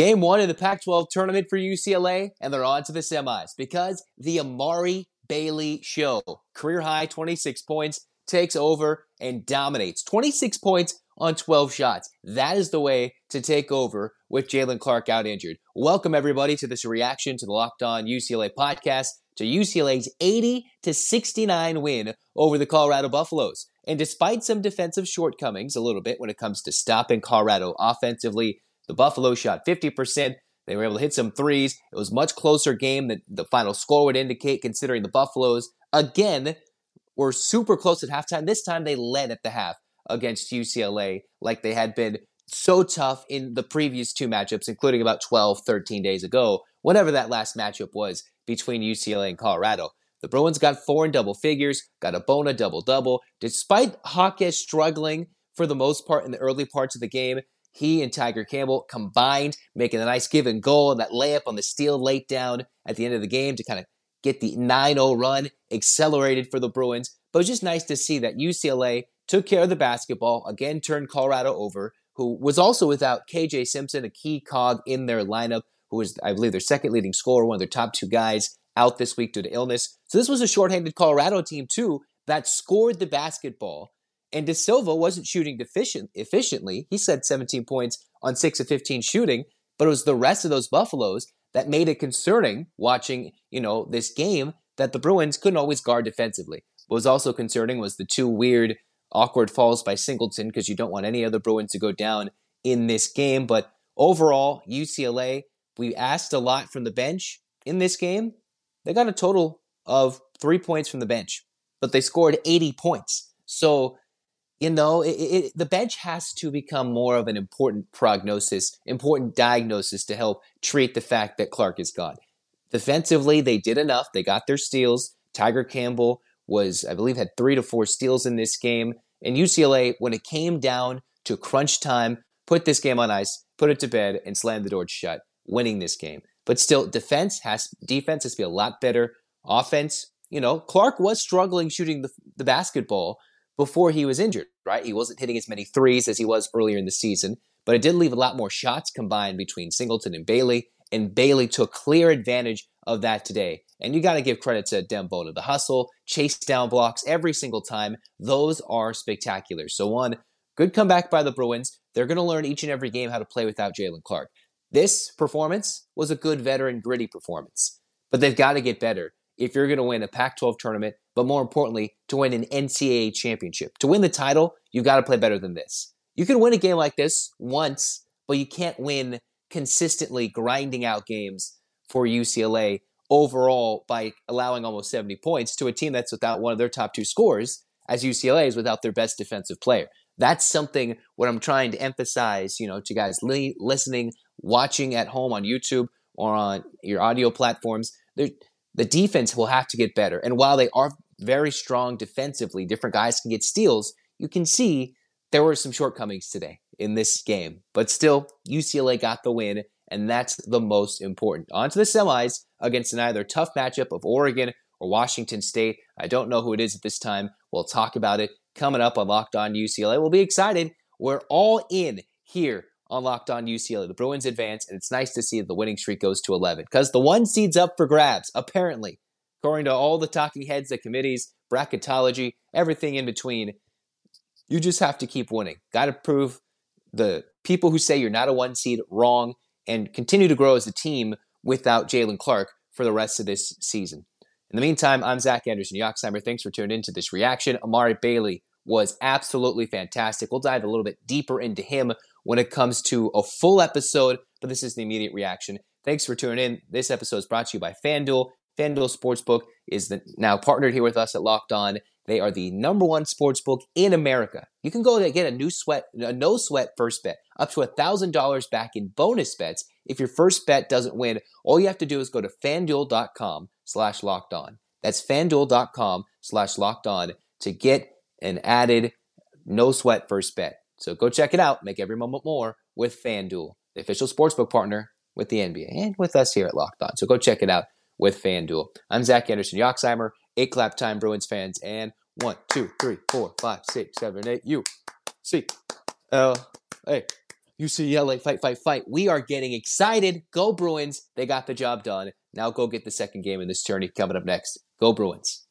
Game one of the Pac 12 tournament for UCLA, and they're on to the semis because the Amari Bailey show, career high 26 points, takes over and dominates. 26 points on 12 shots. That is the way to take over with Jalen Clark out injured. Welcome, everybody, to this reaction to the Locked On UCLA podcast to UCLA's 80 to 69 win over the Colorado Buffaloes. And despite some defensive shortcomings a little bit when it comes to stopping Colorado offensively, the Buffalo shot 50%. They were able to hit some threes. It was much closer game than the final score would indicate, considering the Buffaloes, again, were super close at halftime. This time they led at the half against UCLA like they had been so tough in the previous two matchups, including about 12, 13 days ago, whatever that last matchup was between UCLA and Colorado. The Bruins got four in double figures, got a Bona double double. Despite Jaquez struggling for the most part in the early parts of the game, he and Tiger Campbell combined, making a nice give and goal and that layup on the steal late down at the end of the game to kind of get the 9 0 run accelerated for the Bruins. But it was just nice to see that UCLA took care of the basketball, again turned Colorado over, who was also without KJ Simpson, a key cog in their lineup, who was, I believe, their second leading scorer, one of their top two guys out this week due to illness. So this was a shorthanded Colorado team, too, that scored the basketball and da Silva wasn't shooting deficient, efficiently. He said 17 points on 6 of 15 shooting, but it was the rest of those Buffaloes that made it concerning watching, you know, this game that the Bruins couldn't always guard defensively. What was also concerning was the two weird, awkward falls by Singleton because you don't want any other Bruins to go down in this game. But overall, UCLA, we asked a lot from the bench in this game. They got a total of three points from the bench, but they scored 80 points. So you know, it, it, the bench has to become more of an important prognosis, important diagnosis to help treat the fact that Clark is gone. Defensively, they did enough. They got their steals. Tiger Campbell was, I believe, had three to four steals in this game. And UCLA, when it came down to crunch time, put this game on ice, put it to bed, and slammed the door shut, winning this game. But still, defense has defense has to be a lot better. Offense, you know, Clark was struggling shooting the, the basketball before he was injured, right? He wasn't hitting as many threes as he was earlier in the season, but it did leave a lot more shots combined between Singleton and Bailey, and Bailey took clear advantage of that today. And you got to give credit to Adem Bona. The hustle, chase down blocks every single time, those are spectacular. So, one, good comeback by the Bruins. They're going to learn each and every game how to play without Jalen Clark. This performance was a good veteran, gritty performance, but they've got to get better if you're going to win a Pac 12 tournament, but more importantly, to win an NCAA championship. To win the title, you've got to play better than this. You can win a game like this once, but you can't win consistently grinding out games for UCLA overall by allowing almost 70 points to a team that's without one of their top two scores, as UCLA is without their best defensive player. That's something what I'm trying to emphasize, you know, to guys li- listening, watching at home on YouTube or on your audio platforms. There, the defense will have to get better. And while they are very strong defensively, different guys can get steals, you can see there were some shortcomings today in this game. But still, UCLA got the win, and that's the most important. On to the semis against an either tough matchup of Oregon or Washington State. I don't know who it is at this time. We'll talk about it coming up on Locked On UCLA. We'll be excited. We're all in here on Locked On UCLA. The Bruins advance, and it's nice to see the winning streak goes to 11 because the one seed's up for grabs, apparently, according to all the talking heads, the committees, bracketology, everything in between. You just have to keep winning. Got to prove the people who say you're not a one seed wrong and continue to grow as a team without Jalen Clark for the rest of this season. In the meantime, I'm Zach Anderson Yoxsimer. Thanks for tuning into this reaction. Amari Bailey was absolutely fantastic. We'll dive a little bit deeper into him when it comes to a full episode, but this is the immediate reaction. Thanks for tuning in. This episode is brought to you by FanDuel. FanDuel Sportsbook is the, now partnered here with us at Locked On. They are the number one sportsbook in America. You can go there get a new sweat, a no sweat first bet, up to $1,000 back in bonus bets if your first bet doesn't win. All you have to do is go to fanduel.com slash locked on. That's fanduel.com slash locked on to get an added no sweat first bet. So go check it out. Make every moment more with FanDuel, the official sportsbook partner with the NBA and with us here at Locked On. So go check it out with FanDuel. I'm Zach Anderson Yoxsimer, eight clap time Bruins fans, and one, two, three, four, five, six, seven, eight, U, C, L, A. UCLA, fight, fight, fight. We are getting excited. Go Bruins. They got the job done. Now go get the second game in this tourney coming up next. Go Bruins.